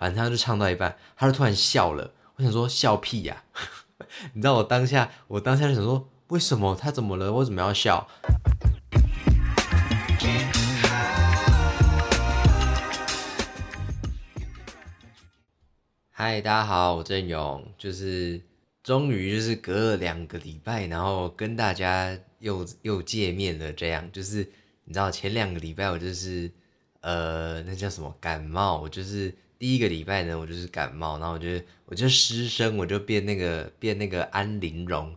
反正他就唱到一半，他就突然笑了。我想说笑屁呀！你知道我当下，我当下就想说，为什么他怎么了？为什么要笑？嗨，大家好，我郑勇，就是终于就是隔了两个礼拜，然后跟大家又又见面了。这样就是你知道，前两个礼拜我就是呃，那叫什么感冒？我就是第一个礼拜呢，我就是感冒，然后我就我就失声，我就变那个变那个安陵容。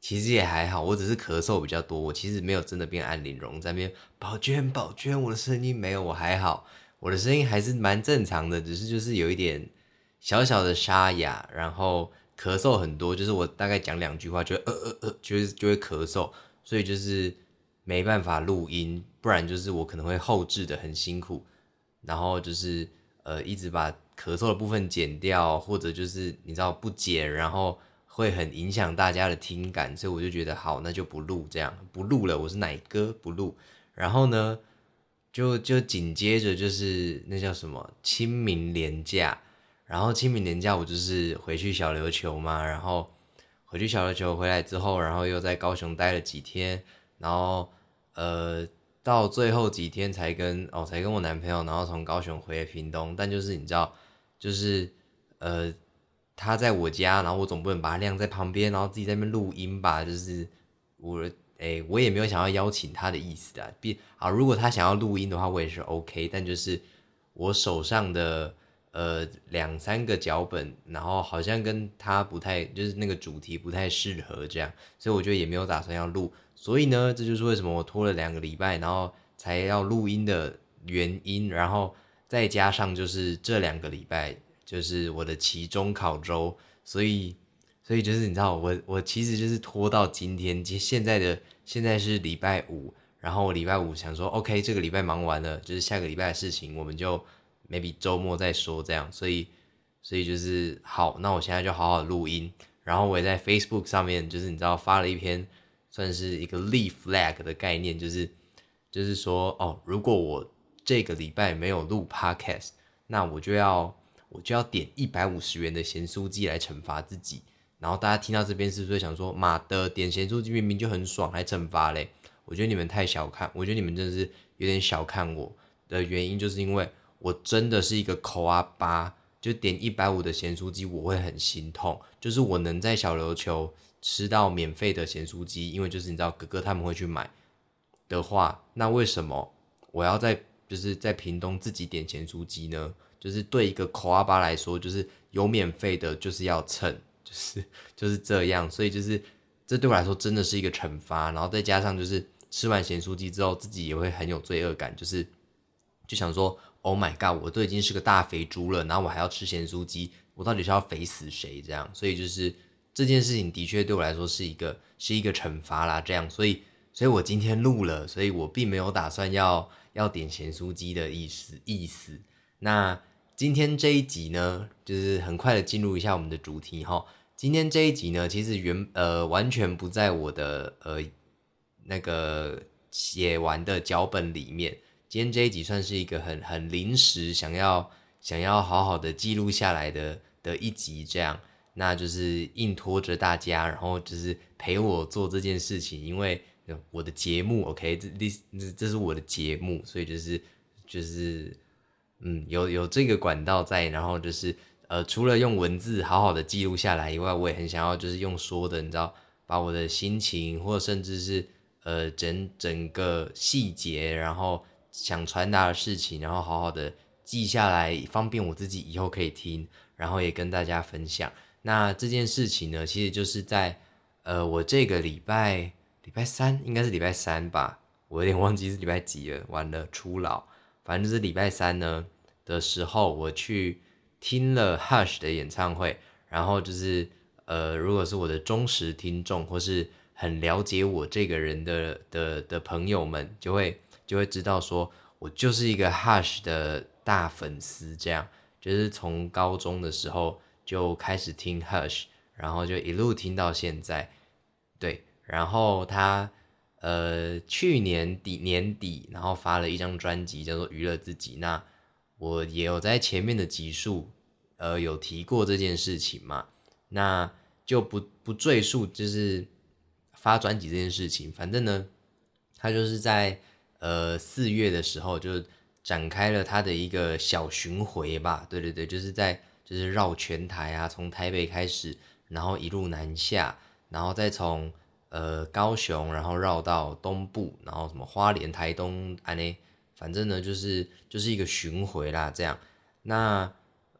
其实也还好，我只是咳嗽比较多，我其实没有真的变安陵容，在那边宝娟宝娟，我的声音没有，我还好，我的声音还是蛮正常的，只是就是有一点。小小的沙哑，然后咳嗽很多，就是我大概讲两句话就呃呃呃，就是就会咳嗽，所以就是没办法录音，不然就是我可能会后置的很辛苦，然后就是呃一直把咳嗽的部分剪掉，或者就是你知道不剪，然后会很影响大家的听感，所以我就觉得好，那就不录这样，不录了，我是奶哥不录，然后呢就就紧接着就是那叫什么清明连假。然后清明年假我就是回去小琉球嘛，然后回去小琉球回来之后，然后又在高雄待了几天，然后呃到最后几天才跟哦才跟我男朋友，然后从高雄回屏东。但就是你知道，就是呃他在我家，然后我总不能把他晾在旁边，然后自己在那边录音吧？就是我哎我也没有想要邀请他的意思啊。必啊如果他想要录音的话，我也是 OK。但就是我手上的。呃，两三个脚本，然后好像跟他不太，就是那个主题不太适合这样，所以我觉得也没有打算要录。所以呢，这就是为什么我拖了两个礼拜，然后才要录音的原因。然后再加上就是这两个礼拜就是我的期中考周，所以所以就是你知道，我我其实就是拖到今天，其实现在的现在是礼拜五，然后我礼拜五想说，OK，这个礼拜忙完了，就是下个礼拜的事情，我们就。maybe 周末再说这样，所以所以就是好，那我现在就好好录音，然后我也在 Facebook 上面，就是你知道发了一篇，算是一个立 flag 的概念，就是就是说哦，如果我这个礼拜没有录 podcast，那我就要我就要点一百五十元的咸酥鸡来惩罚自己。然后大家听到这边是不是想说，妈的，点咸酥鸡明明就很爽，还惩罚嘞？我觉得你们太小看，我觉得你们真的是有点小看我的原因，就是因为。我真的是一个口啊巴，就点一百五的咸酥鸡，我会很心痛。就是我能在小琉球吃到免费的咸酥鸡，因为就是你知道哥哥他们会去买的话，那为什么我要在就是在屏东自己点咸酥鸡呢？就是对一个口啊巴来说，就是有免费的，就是要蹭，就是就是这样。所以就是这对我来说真的是一个惩罚。然后再加上就是吃完咸酥鸡之后，自己也会很有罪恶感，就是就想说。Oh my god！我都已经是个大肥猪了，然后我还要吃咸酥鸡，我到底是要肥死谁？这样，所以就是这件事情的确对我来说是一个是一个惩罚啦。这样，所以，所以我今天录了，所以我并没有打算要要点咸酥鸡的意思意思。那今天这一集呢，就是很快的进入一下我们的主题哈。今天这一集呢，其实原呃完全不在我的呃那个写完的脚本里面。今天这一集算是一个很很临时，想要想要好好的记录下来的的一集，这样，那就是硬拖着大家，然后就是陪我做这件事情，因为我的节目，OK，这这这是我的节目，所以就是就是嗯，有有这个管道在，然后就是呃，除了用文字好好的记录下来以外，我也很想要就是用说的，你知道，把我的心情，或甚至是呃整整个细节，然后。想传达的事情，然后好好的记下来，方便我自己以后可以听，然后也跟大家分享。那这件事情呢，其实就是在呃，我这个礼拜礼拜三应该是礼拜三吧，我有点忘记是礼拜几了，完了初老，反正就是礼拜三呢的时候，我去听了 Hush 的演唱会，然后就是呃，如果是我的忠实听众或是很了解我这个人的的的朋友们，就会。就会知道说，我就是一个 Hush 的大粉丝，这样就是从高中的时候就开始听 Hush，然后就一路听到现在，对，然后他呃去年底年底，然后发了一张专辑叫做《娱乐自己》，那我也有在前面的集数呃有提过这件事情嘛，那就不不赘述，就是发专辑这件事情。反正呢，他就是在呃四月的时候就展开了他的一个小巡回吧，对对对，就是在就是绕全台啊，从台北开始，然后一路南下，然后再从呃高雄，然后绕到东部，然后什么花莲、台东安呢，反正呢就是就是一个巡回啦，这样。那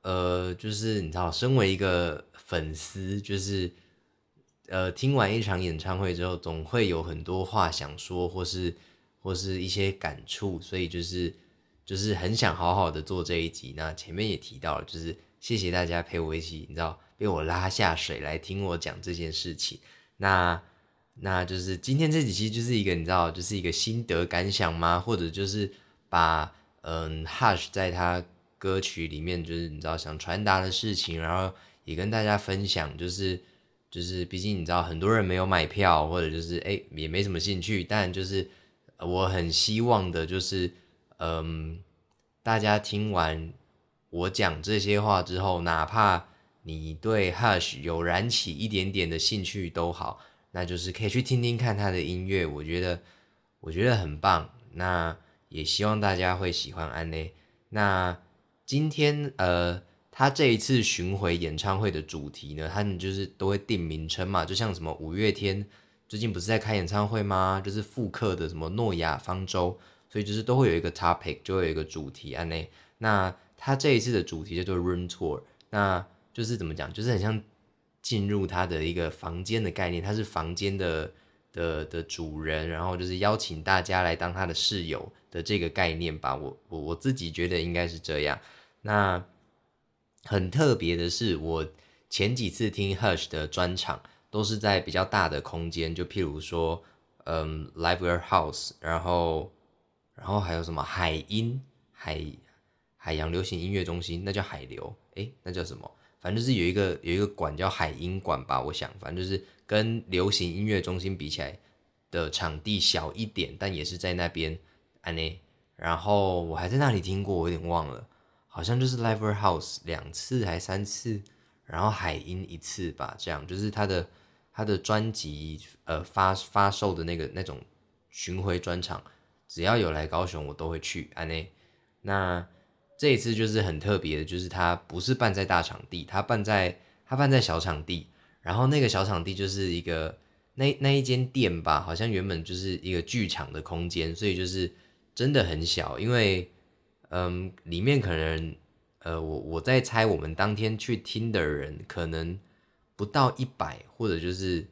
呃就是你知道，身为一个粉丝，就是呃听完一场演唱会之后，总会有很多话想说，或是或是一些感触，所以就是就是很想好好的做这一集。那前面也提到了，就是谢谢大家陪我一起，你知道被我拉下水来听我讲这件事情。那那就是今天这几期就是一个你知道，就是一个心得感想吗？或者就是把嗯 Hush 在他歌曲里面就是你知道想传达的事情，然后也跟大家分享，就是就是毕竟你知道很多人没有买票，或者就是哎也没什么兴趣，但就是我很希望的就是嗯大家听完我讲这些话之后，哪怕你对 Hush 有燃起一点点的兴趣都好。那就是可以去听听看他的音乐，我觉得我觉得很棒。那也希望大家会喜欢安内。那今天呃，他这一次巡回演唱会的主题呢，他们就是都会定名称嘛，就像什么五月天最近不是在开演唱会吗？就是复刻的什么诺亚方舟，所以就是都会有一个 topic，就会有一个主题安内。那他这一次的主题叫做 Room Tour，那就是怎么讲，就是很像。进入他的一个房间的概念，他是房间的的的主人，然后就是邀请大家来当他的室友的这个概念吧。我我我自己觉得应该是这样。那很特别的是，我前几次听 Hush 的专场都是在比较大的空间，就譬如说，嗯，Live Warehouse，然后然后还有什么海音海海洋流行音乐中心，那叫海流，诶，那叫什么？反正就是有一个有一个馆叫海音馆吧，我想，反正就是跟流行音乐中心比起来的场地小一点，但也是在那边安内。然后我还在那里听过，我有点忘了，好像就是 Live House 两次还三次，然后海音一次吧，这样就是他的他的专辑呃发发售的那个那种巡回专场，只要有来高雄我都会去安内。那。这一次就是很特别的，就是它不是办在大场地，它办在它办在小场地，然后那个小场地就是一个那那一间店吧，好像原本就是一个剧场的空间，所以就是真的很小，因为嗯里面可能呃我我在猜我们当天去听的人可能不到一百，或者就是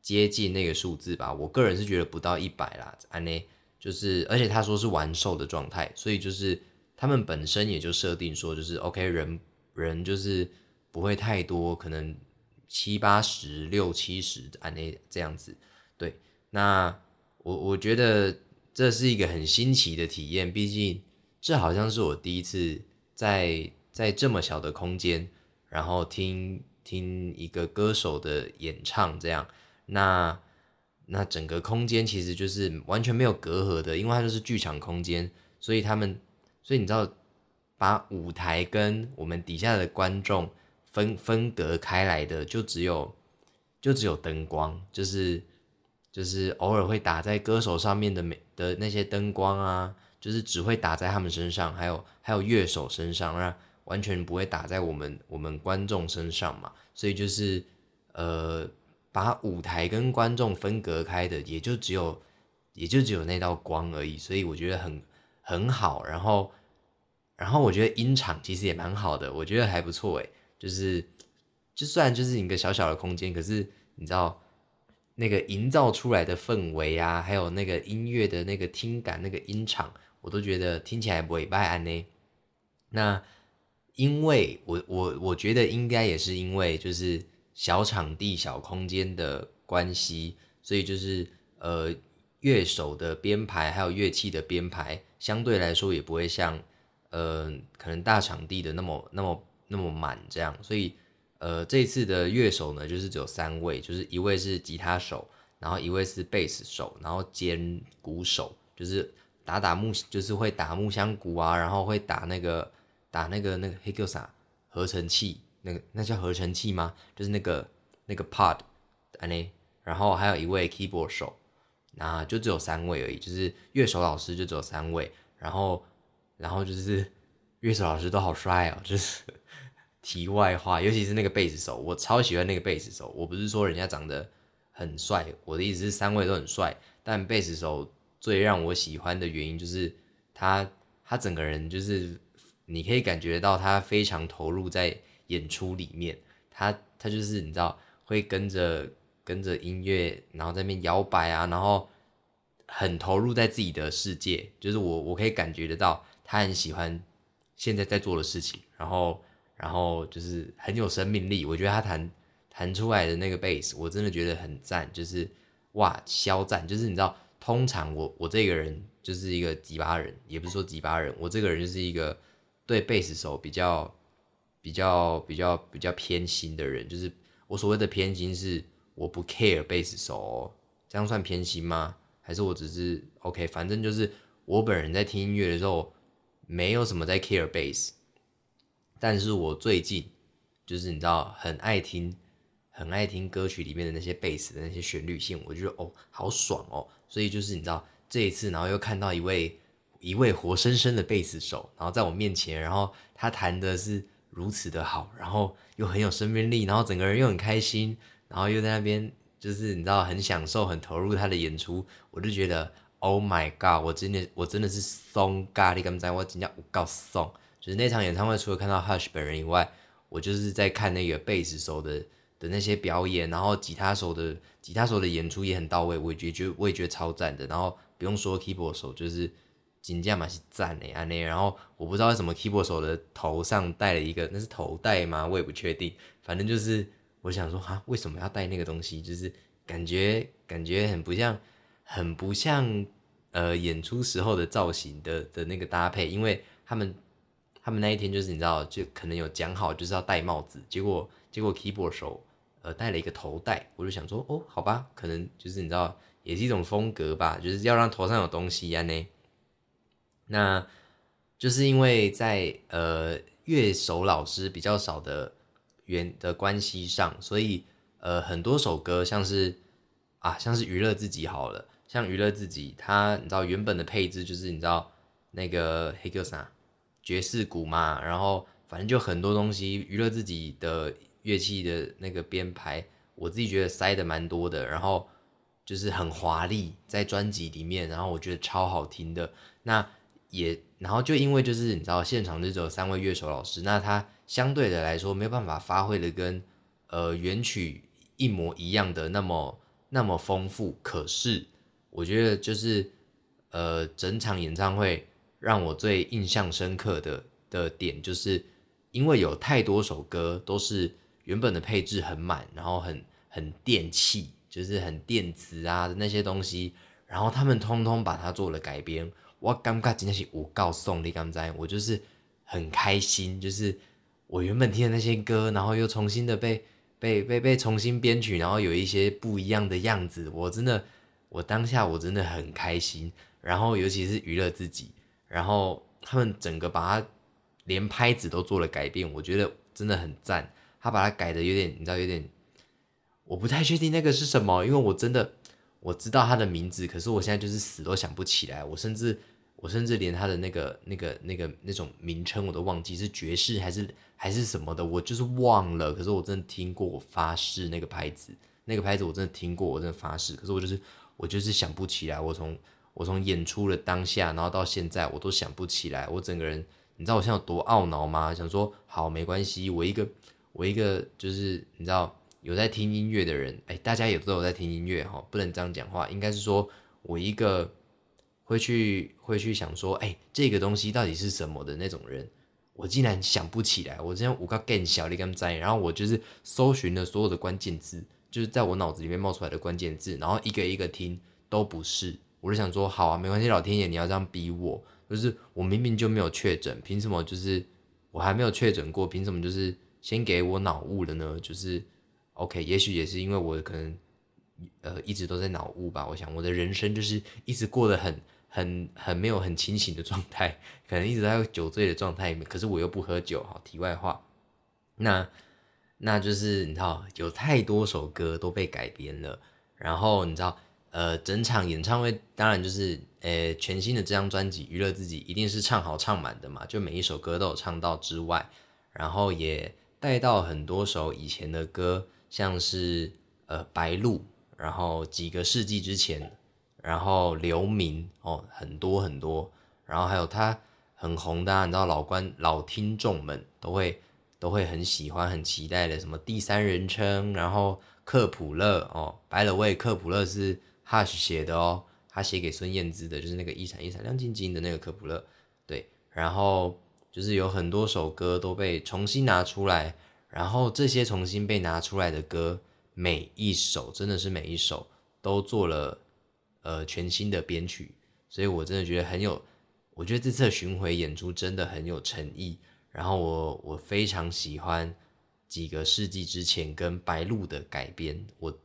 接近那个数字吧，我个人是觉得不到一百啦，安内就是而且他说是完售的状态，所以就是。他们本身也就设定说，就是 OK 人人就是不会太多，可能七八十、六七十按那这样子。对，那我我觉得这是一个很新奇的体验，毕竟这好像是我第一次在在这么小的空间，然后听听一个歌手的演唱这样。那那整个空间其实就是完全没有隔阂的，因为它就是剧场空间，所以他们。所以你知道，把舞台跟我们底下的观众分分隔开来的，就只有就只有灯光，就是就是偶尔会打在歌手上面的每的那些灯光啊，就是只会打在他们身上，还有还有乐手身上，那完全不会打在我们我们观众身上嘛。所以就是呃，把舞台跟观众分隔开的，也就只有也就只有那道光而已。所以我觉得很。很好，然后，然后我觉得音场其实也蛮好的，我觉得还不错诶，就是，就算就是一个小小的空间，可是你知道那个营造出来的氛围啊，还有那个音乐的那个听感，那个音场，我都觉得听起来不会败安呢。那因为我我我觉得应该也是因为就是小场地小空间的关系，所以就是呃。乐手的编排还有乐器的编排，相对来说也不会像，呃，可能大场地的那么那么那么满这样。所以，呃，这次的乐手呢，就是只有三位，就是一位是吉他手，然后一位是贝斯手，然后兼鼓手，就是打打木，就是会打木箱鼓啊，然后会打那个打那个那个黑 Q 啥合成器，那个那叫合成器吗？就是那个那个 pod，安内，然后还有一位 keyboard 手，那就只有三位而已，就是乐手老师就只有三位，然后然后就是 乐手老师都好帅哦，就是 题外话，尤其是那个贝斯手，我超喜欢那个贝斯手，我不是说人家长得很帅，我的意思是三位都很帅，但贝斯手最让我喜欢的原因就是他他整个人就是你可以感觉到他非常投入在演出里面，他他就是你知道会跟着跟着音乐，然后在那边摇摆啊，然后很投入在自己的世界，就是我我可以感觉得到他很喜欢现在在做的事情，然后然后就是很有生命力，我觉得他弹弹出来的那个贝斯，我真的觉得很赞，就是哇肖战，就是你知道，通常我我这个人就是一个吉巴人，也不是说吉巴人，我这个人就是一个对贝斯手比较比较比较比较偏心的人，就是我所谓的偏心是我不 care 贝斯手、哦，这样算偏心吗？还是我只是 OK？反正就是我本人在听音乐的时候，没有什么在 care bass，但是我最近就是你知道很爱听，很爱听歌曲里面的那些贝斯的那些旋律性，我觉得哦好爽哦，所以就是你知道这一次，然后又看到一位一位活生生的贝斯手，然后在我面前，然后他弹的是如此的好，然后又很有生命力，然后整个人又很开心，然后又在那边就是你知道很享受、很投入他的演出，我就觉得 Oh my God，我真的我真的是松咖喱刚在我真叫我告松，就是那场演唱会除了看到 Hush 本人以外，我就是在看那个贝斯手的的那些表演，然后吉他手的吉他手的演出也很到位，我也觉得我也觉得超赞的，然后不用说 keyboard 手就是。金价嘛是赞嘞安内，然后我不知道为什么 keyboard 手的头上戴了一个，那是头戴吗？我也不确定。反正就是我想说哈，为什么要戴那个东西？就是感觉感觉很不像，很不像呃演出时候的造型的的那个搭配，因为他们他们那一天就是你知道，就可能有讲好就是要戴帽子，结果结果 keyboard 手呃戴了一个头戴，我就想说哦，好吧，可能就是你知道也是一种风格吧，就是要让头上有东西呀呢。那就是因为在呃乐手老师比较少的原的关系上，所以呃很多首歌像是啊像是娱乐自己好了，像娱乐自己，它你知道原本的配置就是你知道那个黑哥啥爵士鼓嘛，然后反正就很多东西娱乐自己的乐器的那个编排，我自己觉得塞的蛮多的，然后就是很华丽在专辑里面，然后我觉得超好听的那。也，然后就因为就是你知道现场就只有三位乐手老师，那他相对的来说没有办法发挥的跟呃原曲一模一样的那么那么丰富。可是我觉得就是呃整场演唱会让我最印象深刻的的点，就是因为有太多首歌都是原本的配置很满，然后很很电气，就是很电子啊那些东西，然后他们通通把它做了改编。我尴尬真的是我告诉你刚才我就是很开心，就是我原本听的那些歌，然后又重新的被被被被重新编曲，然后有一些不一样的样子，我真的我当下我真的很开心，然后尤其是娱乐自己，然后他们整个把它连拍子都做了改变，我觉得真的很赞，他把它改的有点你知道有点，我不太确定那个是什么，因为我真的我知道他的名字，可是我现在就是死都想不起来，我甚至。我甚至连他的那个、那个、那个那种名称我都忘记是爵士还是还是什么的，我就是忘了。可是我真的听过，我发誓那个牌子，那个牌子我真的听过，我真的发誓。可是我就是我就是想不起来。我从我从演出的当下，然后到现在，我都想不起来。我整个人，你知道我现在有多懊恼吗？想说好没关系，我一个我一个就是你知道有在听音乐的人，哎，大家也都有在听音乐哈，不能这样讲话，应该是说我一个。会去会去想说，哎，这个东西到底是什么的那种人，我竟然想不起来。我这样五个更小的跟在，然后我就是搜寻了所有的关键字，就是在我脑子里面冒出来的关键字，然后一个一个听都不是。我就想说，好啊，没关系，老天爷你要这样逼我，就是我明明就没有确诊，凭什么就是我还没有确诊过，凭什么就是先给我脑雾了呢？就是 OK，也许也是因为我可能呃一直都在脑雾吧。我想我的人生就是一直过得很。很很没有很清醒的状态，可能一直在酒醉的状态里面。可是我又不喝酒，哈。题外话，那那就是你知道，有太多首歌都被改编了，然后你知道，呃，整场演唱会当然就是呃全新的这张专辑《娱乐自己》一定是唱好唱满的嘛，就每一首歌都有唱到之外，然后也带到很多首以前的歌，像是呃《白鹿》，然后几个世纪之前，然后《刘明》哦，很多很多，然后还有他很红的，你知道老观老听众们都会。都会很喜欢、很期待的，什么第三人称，然后克普勒哦，白了位，克普勒是 Hush 写的哦，他写给孙燕姿的，就是那个一闪一闪亮晶晶的那个克普勒，对，然后就是有很多首歌都被重新拿出来，然后这些重新被拿出来的歌，每一首真的是每一首都做了呃全新的编曲，所以我真的觉得很有，我觉得这次的巡回演出真的很有诚意。然后我我非常喜欢几个世纪之前跟白鹿的改编，我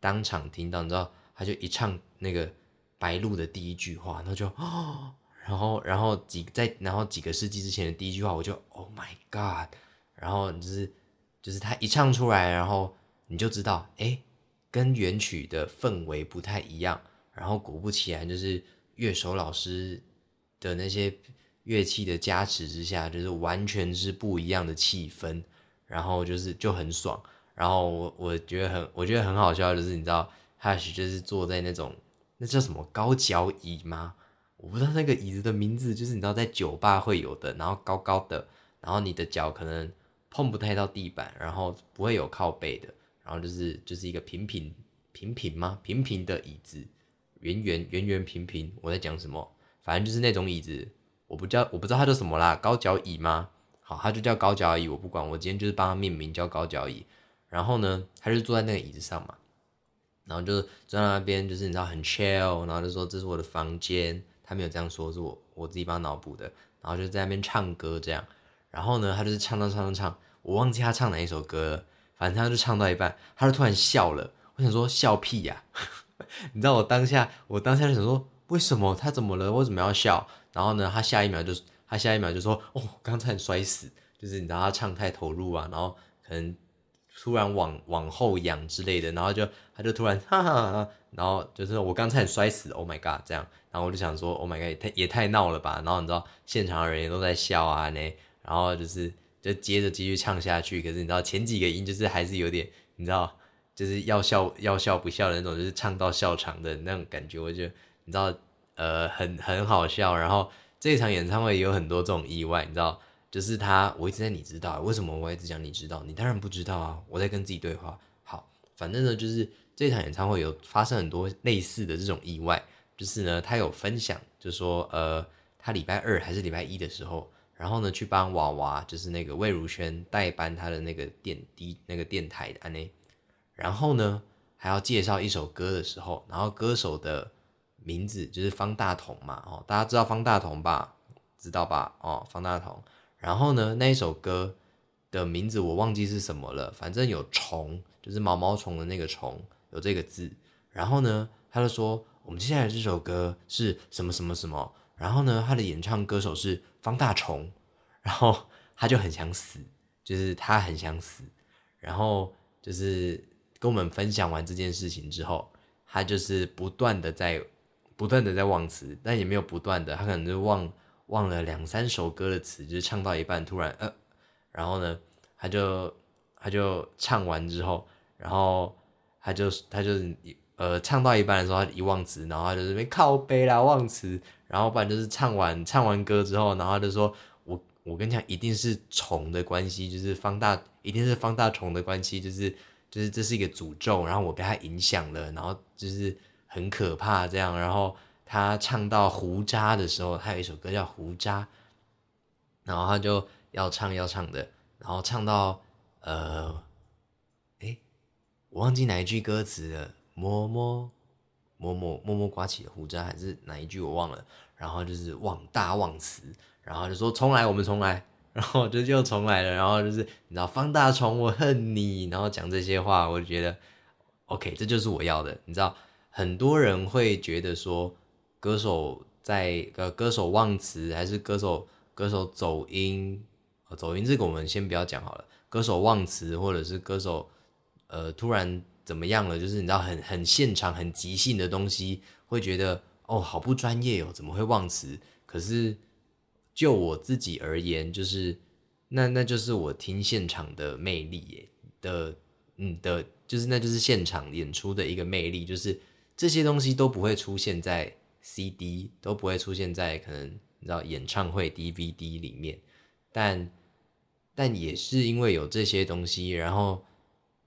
当场听到，你知道，他就一唱那个白鹿的第一句话，然后就 哦，然后然后几在然后几个世纪之前的第一句话，我就 Oh my God，然后就是就是他一唱出来，然后你就知道，哎，跟原曲的氛围不太一样，然后果不其然，就是乐手老师的那些。乐器的加持之下，就是完全是不一样的气氛，然后就是就很爽。然后我我觉得很我觉得很好笑，就是你知道，Hush 就是坐在那种那叫什么高脚椅吗？我不知道那个椅子的名字，就是你知道在酒吧会有的，然后高高的，然后你的脚可能碰不太到地板，然后不会有靠背的，然后就是就是一个平平平平吗？平平的椅子，圆圆圆圆平平。我在讲什么？反正就是那种椅子。我不叫我不知道它叫什么啦，高脚椅吗？好，它就叫高脚椅，我不管，我今天就是帮它命名叫高脚椅。然后呢，他就坐在那个椅子上嘛，然后就坐在那边，就是你知道很 chill，然后就说这是我的房间，他没有这样说，是我我自己帮他脑补的。然后就在那边唱歌这样，然后呢，他就是唱唱唱唱唱，我忘记他唱哪一首歌了，反正他就唱到一半，他就突然笑了。我想说笑屁呀，你知道我当下我当下就想说，为什么？他怎么了？为什么要笑？然后呢，他下一秒就他下一秒就说：“哦，刚才很摔死，就是你知道他唱太投入啊，然后可能突然往往后仰之类的，然后就他就突然哈哈哈，然后就是我刚才很摔死，Oh my god，这样，然后我就想说，Oh my god，太也太闹了吧，然后你知道现场的人也都在笑啊呢，然后就是就接着继续唱下去，可是你知道前几个音就是还是有点，你知道就是要笑要笑不笑的那种，就是唱到笑场的那种感觉，我觉得你知道。呃，很很好笑，然后这场演唱会也有很多这种意外，你知道，就是他，我一直在你知道，为什么我一直讲你知道？你当然不知道啊，我在跟自己对话。好，反正呢，就是这场演唱会有发生很多类似的这种意外，就是呢，他有分享，就说，呃，他礼拜二还是礼拜一的时候，然后呢，去帮娃娃，就是那个魏如萱代班他的那个电低那个电台的安内，然后呢，还要介绍一首歌的时候，然后歌手的。名字就是方大同嘛，哦，大家知道方大同吧？知道吧？哦，方大同。然后呢，那一首歌的名字我忘记是什么了，反正有虫，就是毛毛虫的那个虫，有这个字。然后呢，他就说我们接下来这首歌是什么什么什么。然后呢，他的演唱歌手是方大虫。然后他就很想死，就是他很想死。然后就是跟我们分享完这件事情之后，他就是不断的在。不断的在忘词，但也没有不断的，他可能就忘忘了两三首歌的词，就是唱到一半突然呃，然后呢，他就他就唱完之后，然后他就他就呃唱到一半的时候他一忘词，然后他就这边靠背啦忘词，然后不然就是唱完唱完歌之后，然后他就说我我跟你讲一定是虫的关系，就是方大一定是方大虫的关系，就是就是这是一个诅咒，然后我被他影响了，然后就是。很可怕，这样。然后他唱到胡渣的时候，他有一首歌叫《胡渣》，然后他就要唱要唱的，然后唱到呃，哎，我忘记哪一句歌词了，摸摸摸摸摸摸刮起的胡渣，还是哪一句我忘了。然后就是忘大忘词，然后就说重来，我们重来，然后就又重来了。然后就是你知道方大虫，我恨你，然后讲这些话，我就觉得 OK，这就是我要的，你知道。很多人会觉得说，歌手在呃歌手忘词，还是歌手歌手走音，走音这个我们先不要讲好了。歌手忘词，或者是歌手呃突然怎么样了，就是你知道很很现场、很即兴的东西，会觉得哦好不专业哦，怎么会忘词？可是就我自己而言，就是那那就是我听现场的魅力耶的，嗯的，就是那就是现场演出的一个魅力，就是这些东西都不会出现在 CD，都不会出现在可能你知道演唱会 DVD 里面，但。但也是因为有这些东西，然后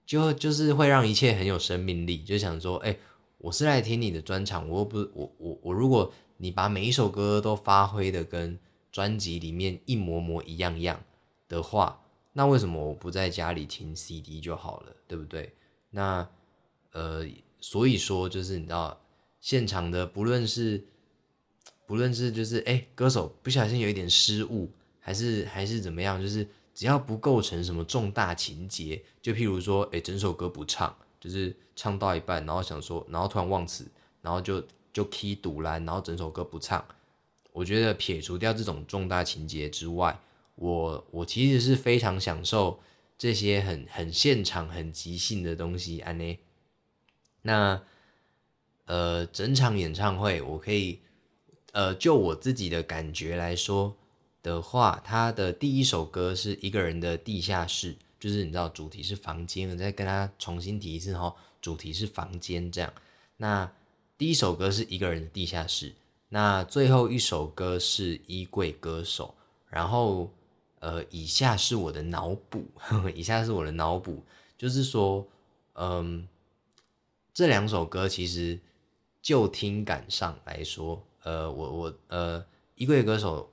就就是会让一切很有生命力。就想说，哎，我是来听你的专场，我又不，我我我，如果你把每一首歌都发挥的跟专辑里面一模模一样样的话，那为什么我不在家里听 CD 就好了，对不对？那呃，所以说就是你知道，现场的不论是不论是就是哎，歌手不小心有一点失误，还是还是怎么样，就是。只要不构成什么重大情节，就譬如说，哎，整首歌不唱，就是唱到一半，然后想说，然后突然忘词，然后就就 key 堵拦，然后整首歌不唱。我觉得撇除掉这种重大情节之外，我我其实是非常享受这些很很现场、很即兴的东西。安呢，那呃，整场演唱会，我可以呃，就我自己的感觉来说。的话，他的第一首歌是一个人的地下室，就是你知道主题是房间，我再跟他重新提一次哈，主题是房间这样。那第一首歌是一个人的地下室，那最后一首歌是衣柜歌手。然后呃，以下是我的脑补，以下是我的脑补，就是说，嗯，这两首歌其实就听感上来说，呃，我我呃，衣柜歌手。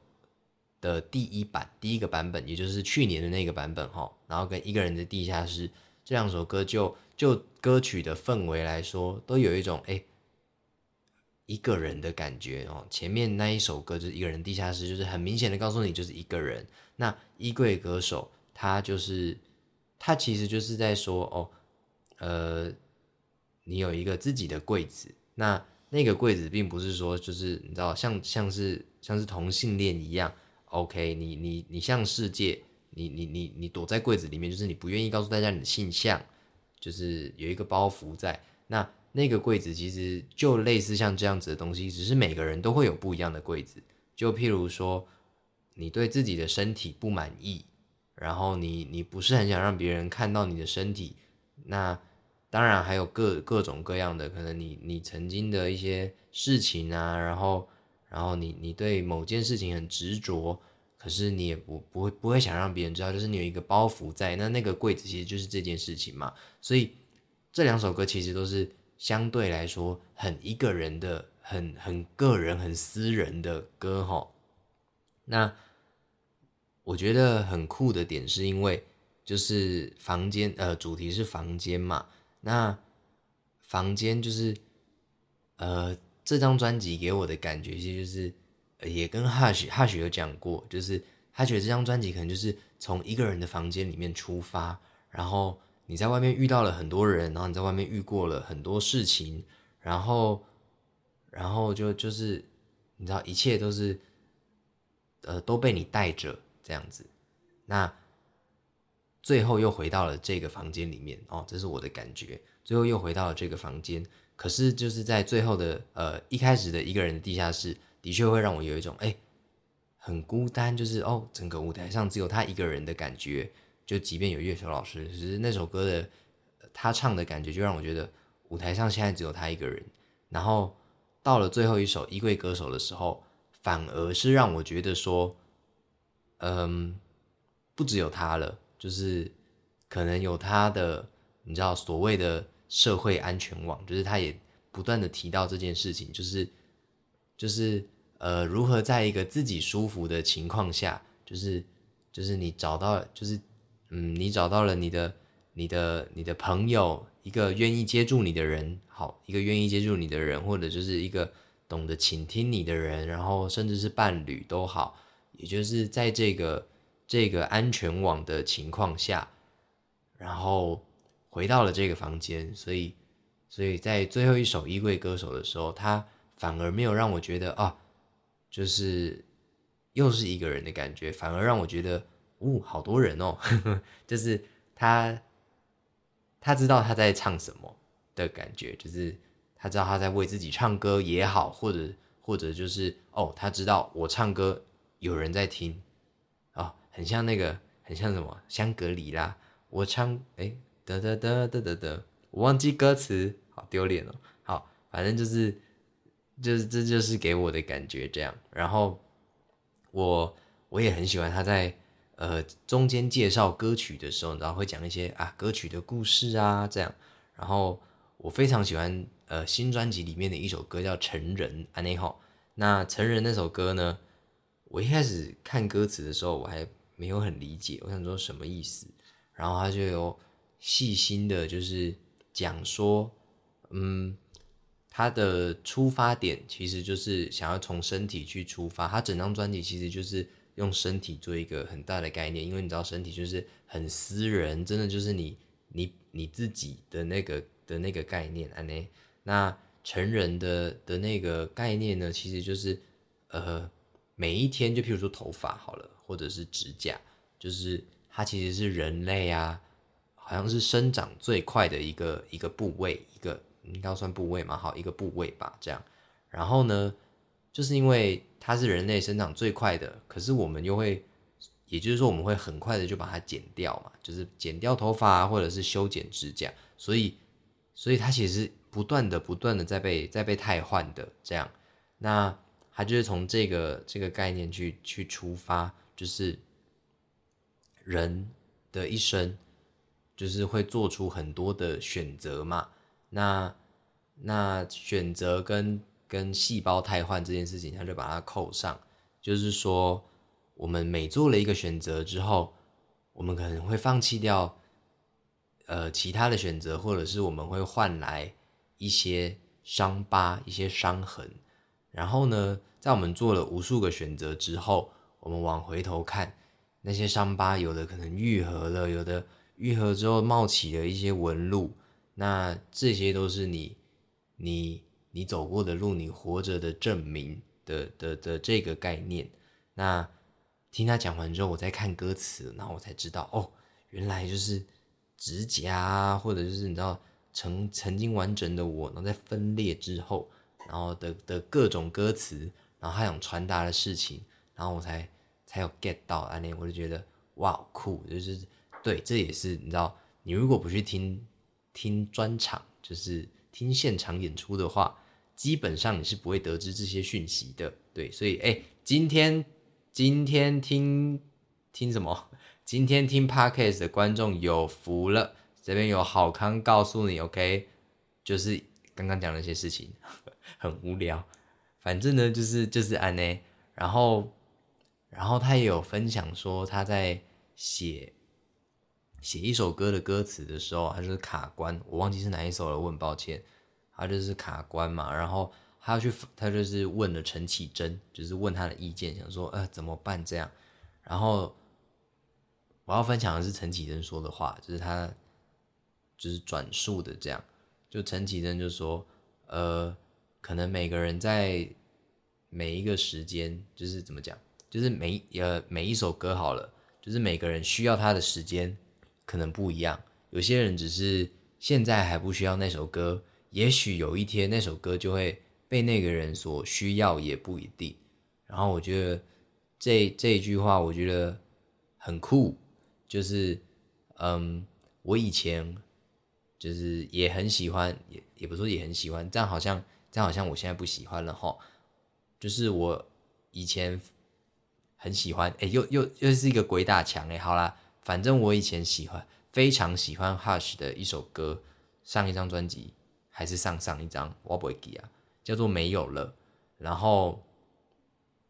的第一版第一个版本，也就是去年的那个版本哈，然后跟一个人的地下室这两首歌，就就歌曲的氛围来说，都有一种哎一个人的感觉哦。前面那一首歌就是一个人地下室，就是很明显的告诉你就是一个人。那衣柜歌手他就是他其实就是在说哦，呃，你有一个自己的柜子，那那个柜子并不是说就是你知道像像是像是同性恋一样。OK，你你你向世界，你你你你躲在柜子里面，就是你不愿意告诉大家你的性向，就是有一个包袱在。那那个柜子其实就类似像这样子的东西，只是每个人都会有不一样的柜子。就譬如说，你对自己的身体不满意，然后你你不是很想让别人看到你的身体，那当然还有各各种各样的可能，你你曾经的一些事情啊，然后。然后你你对某件事情很执着，可是你也不不会不会想让别人知道，就是你有一个包袱在那那个柜子其实就是这件事情嘛。所以这两首歌其实都是相对来说很一个人的、很很个人、很私人的歌哈。那我觉得很酷的点是因为就是房间呃主题是房间嘛，那房间就是呃。这张专辑给我的感觉，其实就是也跟 Hush Hush 有讲过，就是他觉得这张专辑可能就是从一个人的房间里面出发，然后你在外面遇到了很多人，然后你在外面遇过了很多事情，然后然后就就是你知道一切都是呃都被你带着这样子，那最后又回到了这个房间里面哦，这是我的感觉，最后又回到了这个房间。可是就是在最后的呃一开始的一个人的地下室，的确会让我有一种哎很孤单，就是哦整个舞台上只有他一个人的感觉。就即便有乐手老师，其实那首歌的他唱的感觉，就让我觉得舞台上现在只有他一个人。然后到了最后一首《衣柜歌手》的时候，反而是让我觉得说，嗯，不只有他了，就是可能有他的，你知道所谓的。社会安全网，就是他也不断的提到这件事情，就是就是呃，如何在一个自己舒服的情况下，就是就是你找到，就是嗯，你找到了你的你的你的朋友，一个愿意接住你的人，好，一个愿意接住你的人，或者就是一个懂得倾听你的人，然后甚至是伴侣都好，也就是在这个这个安全网的情况下，然后。回到了这个房间，所以，所以在最后一首《衣柜歌手》的时候，他反而没有让我觉得啊，就是又是一个人的感觉，反而让我觉得哦，好多人哦，就是他他知道他在唱什么的感觉，就是他知道他在为自己唱歌也好，或者或者就是哦，他知道我唱歌有人在听哦，很像那个很像什么香格里拉，我唱哎得得得得得得，我忘记歌词，好丢脸哦，好，反正就是就是这就是给我的感觉这样，然后我我也很喜欢他在。呃，中间介绍歌曲的时候，然后会讲一些啊歌曲的故事啊，这样。然后我非常喜欢呃新专辑里面的一首歌叫《成人》安内好。那《成人》那首歌呢，我一开始看歌词的时候，我还没有很理解，我想说什么意思。然后他就有细心的，就是讲说，嗯，他的出发点其实就是想要从身体去出发。他整张专辑其实就是。用身体做一个很大的概念，因为你知道身体就是很私人，真的就是你你你自己的那个的那个概念啊。那那成人的的那个概念呢，其实就是呃每一天，就譬如说头发好了，或者是指甲，就是它其实是人类啊，好像是生长最快的一个一个部位，一个应该算部位嘛，好一个部位吧，这样。然后呢，就是因为。它是人类生长最快的，可是我们又会，也就是说我们会很快的就把它剪掉嘛，就是剪掉头发或者是修剪指甲，所以，所以它其实不断的、不断的在被在被汰换的这样，那它就是从这个这个概念去去出发，就是人的一生就是会做出很多的选择嘛，那那选择跟。跟细胞汰换这件事情，他就把它扣上，就是说，我们每做了一个选择之后，我们可能会放弃掉，呃，其他的选择，或者是我们会换来一些伤疤、一些伤痕。然后呢，在我们做了无数个选择之后，我们往回头看，那些伤疤有的可能愈合了，有的愈合之后冒起了一些纹路，那这些都是你，你。你走过的路，你活着的证明的的的这个概念。那听他讲完之后，我再看歌词，然后我才知道，哦，原来就是指甲啊，或者就是你知道，曾曾经完整的我，然后在分裂之后，然后的的各种歌词，然后他想传达的事情，然后我才才有 get 到啊，那我就觉得哇酷，就是对，这也是你知道，你如果不去听听专场，就是听现场演出的话。基本上你是不会得知这些讯息的，对，所以哎，今天今天听听什么？今天听 podcast 的观众有福了，这边有好康告诉你，OK，就是刚刚讲那些事情 很无聊，反正呢就是就是安呢，然后然后他也有分享说他在写写一首歌的歌词的时候，他就是卡关，我忘记是哪一首了，我很抱歉。他就是卡关嘛，然后他要去，他就是问了陈绮贞，就是问他的意见，想说呃怎么办这样。然后我要分享的是陈绮贞说的话，就是他就是转述的这样。就陈绮贞就说，呃，可能每个人在每一个时间，就是怎么讲，就是每呃每一首歌好了，就是每个人需要他的时间可能不一样。有些人只是现在还不需要那首歌。也许有一天那首歌就会被那个人所需要，也不一定。然后我觉得这这一句话，我觉得很酷，就是嗯，我以前就是也很喜欢，也也不说也很喜欢，这样好像这样好像我现在不喜欢了哈。就是我以前很喜欢，哎，又又又是一个鬼打墙哎。好啦，反正我以前喜欢，非常喜欢 Hush 的一首歌，上一张专辑。还是上上一张我不会记啊，叫做没有了。然后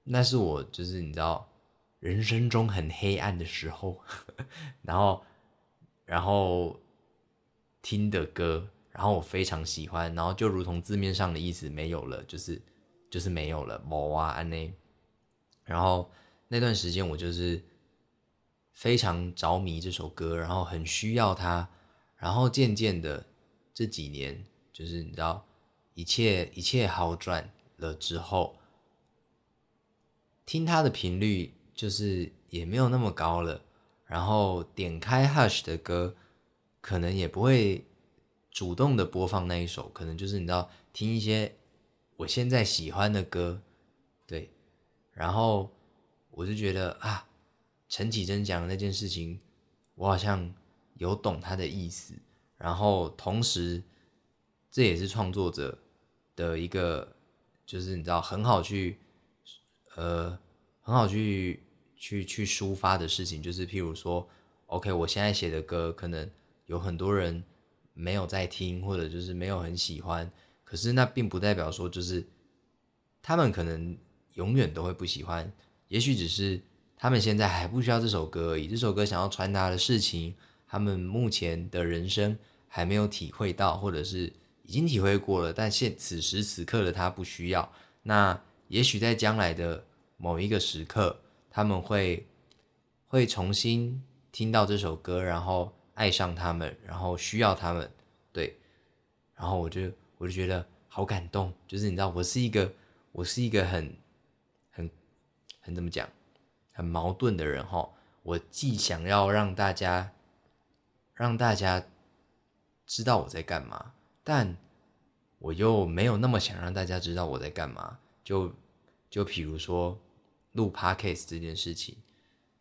那是我就是你知道人生中很黑暗的时候，然后然后听的歌，然后我非常喜欢，然后就如同字面上的意思，没有了，就是就是没有了，某啊安内。然后那段时间我就是非常着迷这首歌，然后很需要它，然后渐渐的这几年。就是你知道，一切一切好转了之后，听他的频率就是也没有那么高了。然后点开 Hush 的歌，可能也不会主动的播放那一首，可能就是你知道听一些我现在喜欢的歌，对，然后我就觉得啊，陈绮贞讲的那件事情，我好像有懂他的意思，然后同时这也是创作者的一个，就是你知道很好去，呃，很好去。去去抒发的事情，就是譬如说，OK，我现在写的歌可能有很多人没有在听，或者就是没有很喜欢，可是那并不代表说就是他们可能永远都会不喜欢，也许只是他们现在还不需要这首歌而已。这首歌想要传达的事情，他们目前的人生还没有体会到，或者是已经体会过了，但现此时此刻的他不需要。那也许在将来的某一个时刻。他们会会重新听到这首歌，然后爱上他们，然后需要他们，对，然后我就我就觉得好感动，就是你知道，我是一个我是一个很很很怎么讲，很矛盾的人哈。我既想要让大家让大家知道我在干嘛，但我又没有那么想让大家知道我在干嘛。就就比如说。录 podcast 这件事情，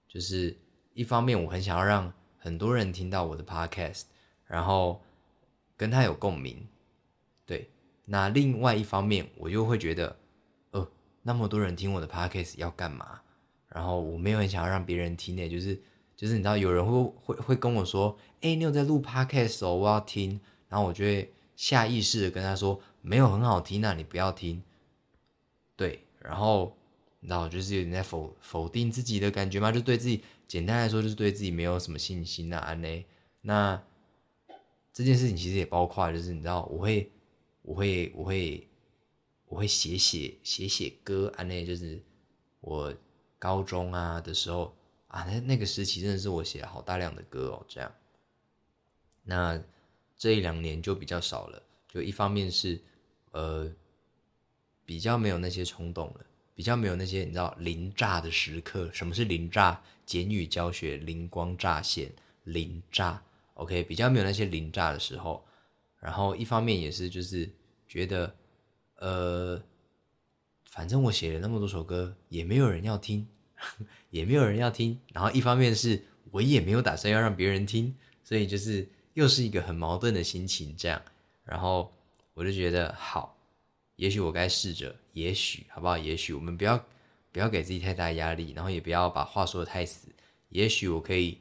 就是一方面我很想要让很多人听到我的 podcast，然后跟他有共鸣，对。那另外一方面，我又会觉得，呃，那么多人听我的 podcast 要干嘛？然后我没有很想要让别人听呢，就是就是你知道，有人会会会跟我说，哎，你有在录 podcast 哦，我要听。然后我就会下意识的跟他说，没有很好听，那你不要听。对，然后。然后就是有点在否否定自己的感觉嘛，就对自己简单来说就是对自己没有什么信心啊，安内。那这件事情其实也包括，就是你知道，我会我会我会我会写写写写歌，安内就是我高中啊的时候啊，那那个时期真的是我写了好大量的歌哦，这样。那这一两年就比较少了，就一方面是呃比较没有那些冲动了。比较没有那些你知道灵炸的时刻，什么是灵炸？简语教学灵光乍现，灵炸，OK，比较没有那些灵炸的时候。然后一方面也是就是觉得，呃，反正我写了那么多首歌，也没有人要听，也没有人要听。然后一方面是我也没有打算要让别人听，所以就是又是一个很矛盾的心情这样。然后我就觉得好。也许我该试着，也许好不好？也许我们不要不要给自己太大压力，然后也不要把话说的太死。也许我可以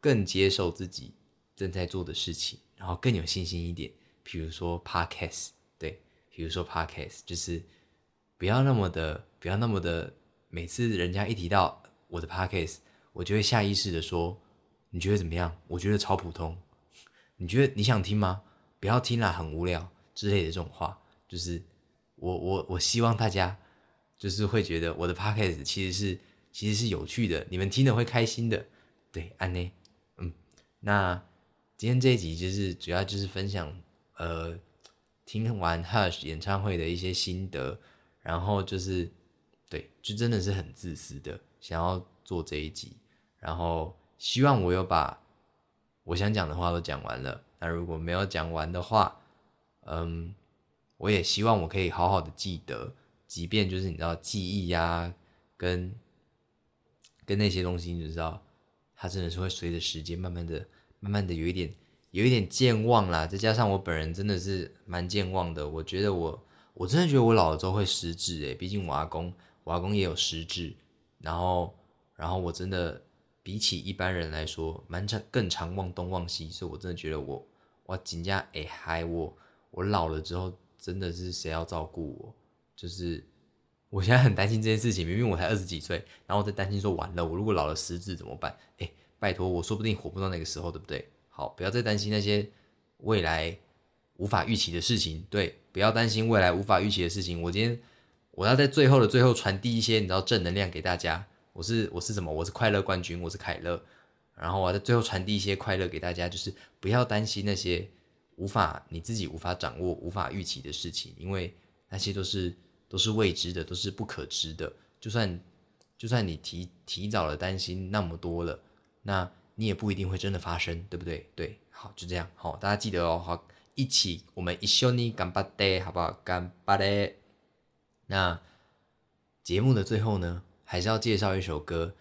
更接受自己正在做的事情，然后更有信心一点。比如说 podcast，对，比如说 podcast，就是不要那么的，不要那么的。每次人家一提到我的 podcast，我就会下意识的说：“你觉得怎么样？”我觉得超普通。你觉得你想听吗？不要听啦，很无聊之类的这种话。就是我我我希望大家就是会觉得我的 podcast 其实是其实是有趣的，你们听了会开心的。对，安内，嗯，那今天这一集就是主要就是分享呃听完 Hush 演唱会的一些心得，然后就是对，就真的是很自私的想要做这一集，然后希望我有把我想讲的话都讲完了。那如果没有讲完的话，嗯。我也希望我可以好好的记得，即便就是你知道记忆呀，跟跟那些东西，你知道，它真的是会随着时间慢慢的、慢慢的有一点、有一点健忘啦。再加上我本人真的是蛮健忘的，我觉得我我真的觉得我老了之后会失智诶，毕竟我阿公我阿公也有失智，然后然后我真的比起一般人来说，蛮常更常忘东忘西，所以我真的觉得我我紧张诶，嗨我我老了之后。真的是谁要照顾我？就是我现在很担心这件事情。明明我才二十几岁，然后在担心说完了，我如果老了失智怎么办？哎，拜托，我说不定活不到那个时候，对不对？好，不要再担心那些未来无法预期的事情。对，不要担心未来无法预期的事情。我今天我要在最后的最后传递一些你知道正能量给大家。我是我是什么？我是快乐冠军，我是凯乐。然后我在最后传递一些快乐给大家，就是不要担心那些。无法你自己无法掌握、无法预期的事情，因为那些都是都是未知的，都是不可知的。就算就算你提提早了担心那么多了，那你也不一定会真的发生，对不对？对，好，就这样，好，大家记得哦，好，一起，我们一緒に干巴的，好不好？干巴的。那节目的最后呢，还是要介绍一首歌，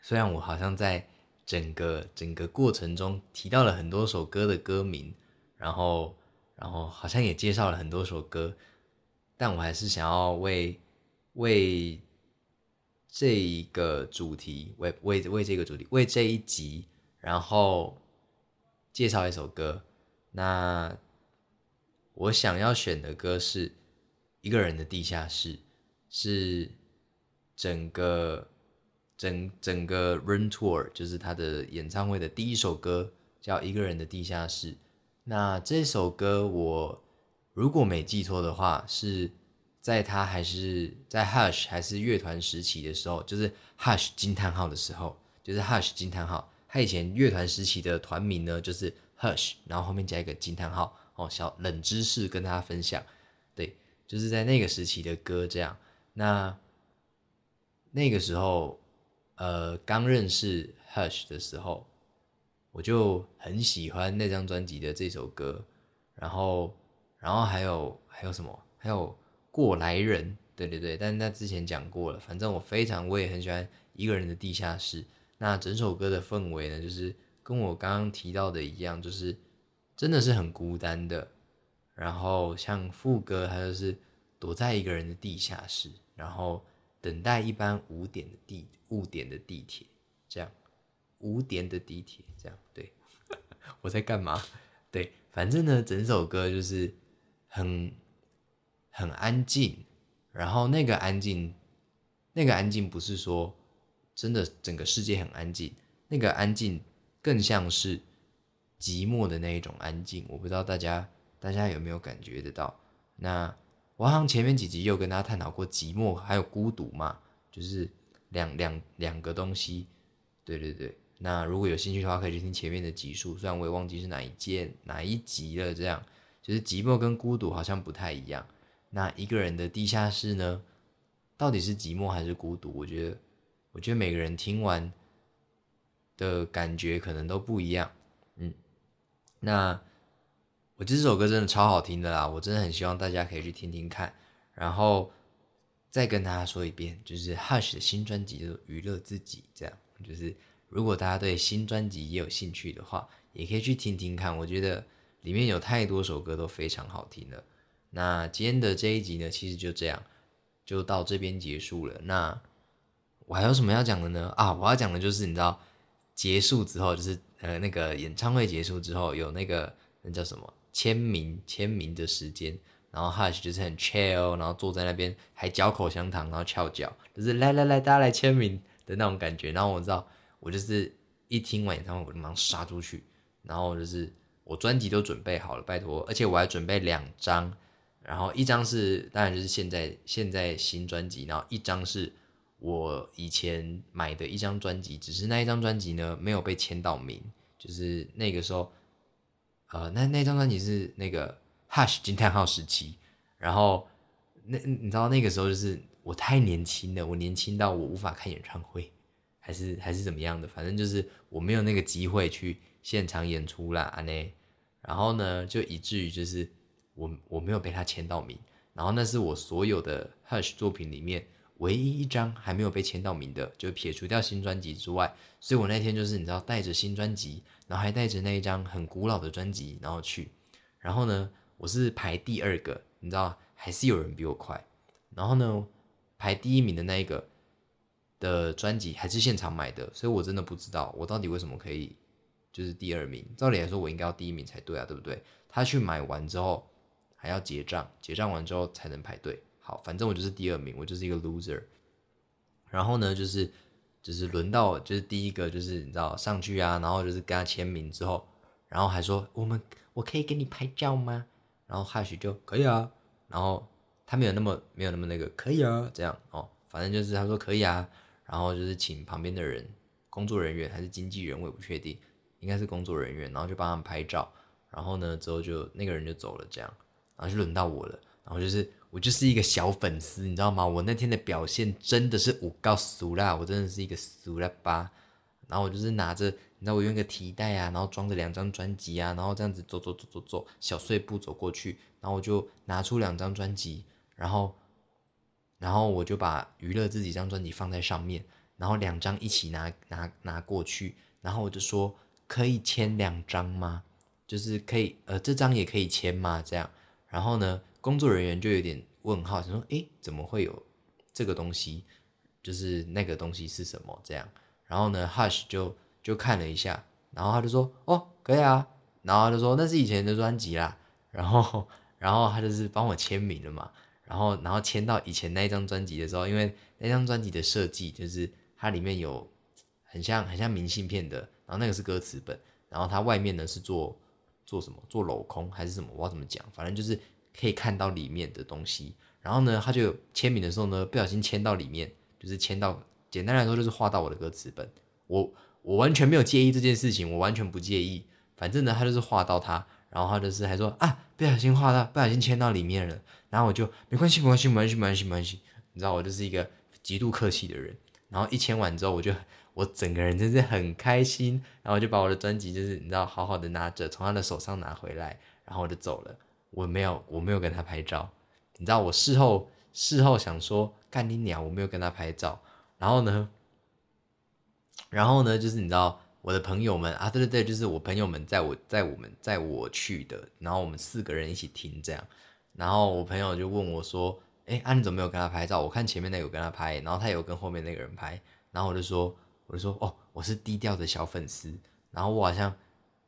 虽然我好像在整个整个过程中提到了很多首歌的歌名，然后然后好像也介绍了很多首歌，但我还是想要为为这一个主题，为为为这个主题，为这一集，然后介绍一首歌。那我想要选的歌是《一个人的地下室》，是整个整整个 Run Tour，就是他的演唱会的第一首歌，叫《一个人的地下室》。那这首歌我如果没记错的话，是在他还是在 Hush 还是乐团时期的时候，就是 Hush 惊叹号的时候，就是 Hush 惊叹号。他以前乐团时期的团名呢，就是 Hush，然后后面加一个惊叹号。哦，小冷知识跟大家分享，对，就是在那个时期的歌这样。那那个时候，呃，刚认识 Hush 的时候，我就很喜欢那张专辑的这首歌。然后，然后还有还有什么？还有过来人，对对对。但是那之前讲过了。反正我非常，我也很喜欢一个人的地下室。那整首歌的氛围呢，就是跟我刚刚提到的一样，就是真的是很孤单的。然后像副歌，它就是躲在一个人的地下室，然后等待一班五点的地五点的地铁，这样五点的地铁，这样对。我在干嘛？对，反正呢，整首歌就是很很安静，然后那个安静，那个安静不是说真的整个世界很安静，那个安静更像是寂寞的那一种安静。我不知道大家。大家有没有感觉得到？那我好像前面几集有跟大家探讨过寂寞还有孤独嘛，就是两两两个东西。对对对，那如果有兴趣的话，可以去听前面的集数，虽然我也忘记是哪一件哪一集了。这样就是寂寞跟孤独好像不太一样。那一个人的地下室呢，到底是寂寞还是孤独？我觉得，我觉得每个人听完的感觉可能都不一样。嗯，那。这首歌真的超好听的啦，我真的很希望大家可以去听听看，然后再跟大家说一遍，就是 Hush 的新专辑就娱乐自己，这样就是如果大家对新专辑也有兴趣的话，也可以去听听看。我觉得里面有太多首歌都非常好听了。那今天的这一集呢，其实就这样就到这边结束了。那我还有什么要讲的呢？啊，我要讲的就是你知道结束之后，就是呃那个演唱会结束之后有那个那叫什么？签名签名的时间，然后 Hush 就是很 chill，然后坐在那边还嚼口香糖，然后翘脚，就是来来来，大家来签名的那种感觉。然后我知道，我就是一听完演唱会，我就马上杀出去，然后就是我专辑都准备好了，拜托，而且我还准备两张，然后一张是当然就是现在现在新专辑，然后一张是我以前买的一张专辑，只是那一张专辑呢没有被签到名，就是那个时候。呃，那那张专辑是那个 Hush 惊叹号时期，然后那你知道那个时候就是我太年轻了，我年轻到我无法看演唱会，还是还是怎么样的，反正就是我没有那个机会去现场演出啦，安内，然后呢就以至于就是我我没有被他签到名，然后那是我所有的 Hush 作品里面唯一一张还没有被签到名的，就撇除掉新专辑之外，所以我那天就是你知道带着新专辑。然后还带着那一张很古老的专辑，然后去，然后呢，我是排第二个，你知道，还是有人比我快。然后呢，排第一名的那一个的专辑还是现场买的，所以我真的不知道我到底为什么可以就是第二名。照理来说，我应该要第一名才对啊，对不对？他去买完之后还要结账，结账完之后才能排队。好，反正我就是第二名，我就是一个 loser。然后呢，就是。就是轮到就是第一个就是你知道上去啊，然后就是跟他签名之后，然后还说我们我可以给你拍照吗？然后哈许就可以啊，然后他没有那么没有那么那个可以啊这样哦，反正就是他说可以啊，然后就是请旁边的人工作人员还是经纪人我也不确定，应该是工作人员，然后就帮他们拍照，然后呢之后就那个人就走了这样，然后就轮到我了，然后就是。我就是一个小粉丝，你知道吗？我那天的表现真的是我告俗啦，我真的是一个俗啦吧。然后我就是拿着，你知道我用个提袋啊，然后装着两张专辑啊，然后这样子走走走走走，小碎步走过去，然后我就拿出两张专辑，然后，然后我就把娱乐这几张专辑放在上面，然后两张一起拿拿拿过去，然后我就说可以签两张吗？就是可以，呃，这张也可以签吗？这样，然后呢，工作人员就有点问号，想说，诶，怎么会有这个东西？就是那个东西是什么？这样，然后呢，Hush 就就看了一下，然后他就说，哦，可以啊，然后他就说那是以前的专辑啦，然后，然后他就是帮我签名了嘛，然后，然后签到以前那一张专辑的时候，因为那张专辑的设计就是它里面有很像很像明信片的，然后那个是歌词本，然后它外面呢是做做什么？做镂空还是什么，我要怎么讲，反正就是可以看到里面的东西，然后呢，他就签名的时候呢，不小心签到里面。就是签到，简单来说就是画到我的歌词本，我我完全没有介意这件事情，我完全不介意。反正呢，他就是画到他，然后他就是还说啊，不小心画到，不小心签到里面了。然后我就没关系，没关系，没关系，没关系，没关系。你知道我就是一个极度客气的人。然后一签完之后，我就我整个人真是很开心。然后就把我的专辑就是你知道好好的拿着，从他的手上拿回来，然后我就走了。我没有我没有跟他拍照。你知道我事后。事后想说干你鸟，我没有跟他拍照。然后呢，然后呢，就是你知道我的朋友们啊，对对对，就是我朋友们在我在我们在我去的，然后我们四个人一起听这样。然后我朋友就问我说：“哎，啊你怎么没有跟他拍照？我看前面那个有跟他拍，然后他有跟后面那个人拍。”然后我就说：“我就说哦，我是低调的小粉丝。然后我好像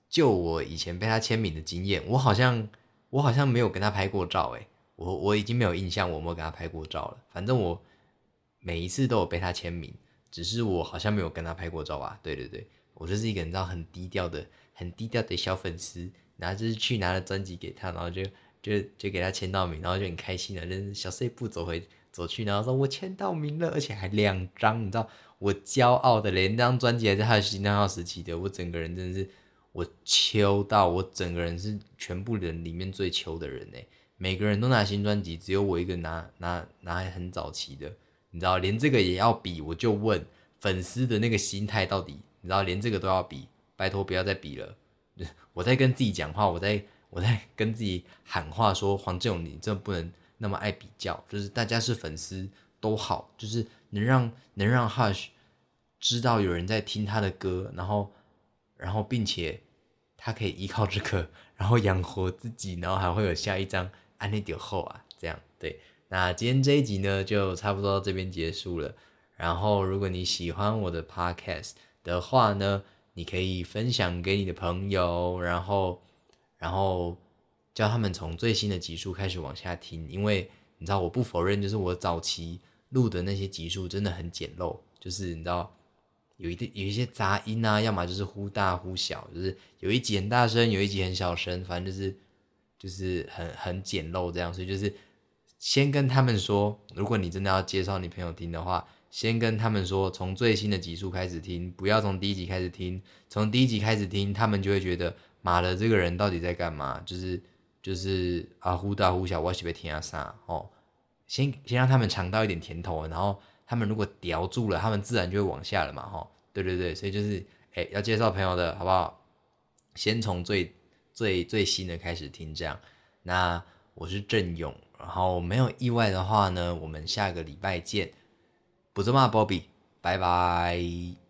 就我以前被他签名的经验，我好像我好像没有跟他拍过照，哎。”我我已经没有印象，我没有跟他拍过照了。反正我每一次都有被他签名，只是我好像没有跟他拍过照吧。对对对，我就是一个你知道很低调的、很低调的小粉丝，然后就是去拿了专辑给他，然后就就就给他签到名，然后就很开心的，就是小碎步走回走去，然后说我签到名了，而且还两张，你知道我骄傲的连张专辑还是他的新账号时期的，我整个人真的是我秋到，我整个人是全部人里面最秋的人哎。每个人都拿新专辑，只有我一个拿拿拿很早期的，你知道，连这个也要比，我就问粉丝的那个心态到底，你知道，连这个都要比，拜托不要再比了。我在跟自己讲话，我在我在跟自己喊话，说黄志勇，你真不能那么爱比较，就是大家是粉丝都好，就是能让能让 Hush 知道有人在听他的歌，然后然后并且他可以依靠这个，然后养活自己，然后还会有下一张。安利点后啊，这样对。那今天这一集呢，就差不多到这边结束了。然后，如果你喜欢我的 podcast 的话呢，你可以分享给你的朋友，然后，然后叫他们从最新的集数开始往下听。因为你知道，我不否认，就是我早期录的那些集数真的很简陋，就是你知道，有一点有一些杂音啊，要么就是忽大忽小，就是有一集很大声，有一集很小声，反正就是。就是很很简陋这样，所以就是先跟他们说，如果你真的要介绍你朋友听的话，先跟他们说，从最新的集数开始听，不要从第一集开始听。从第一集开始听，他们就会觉得妈的，这个人到底在干嘛？就是就是啊忽大忽小，我喜被听啊啥哦。先先让他们尝到一点甜头，然后他们如果叼住了，他们自然就会往下了嘛吼。对对对，所以就是哎，要介绍朋友的好不好？先从最。最最新的开始听这样，那我是郑勇，然后没有意外的话呢，我们下个礼拜见，不这么 Bobby，拜拜。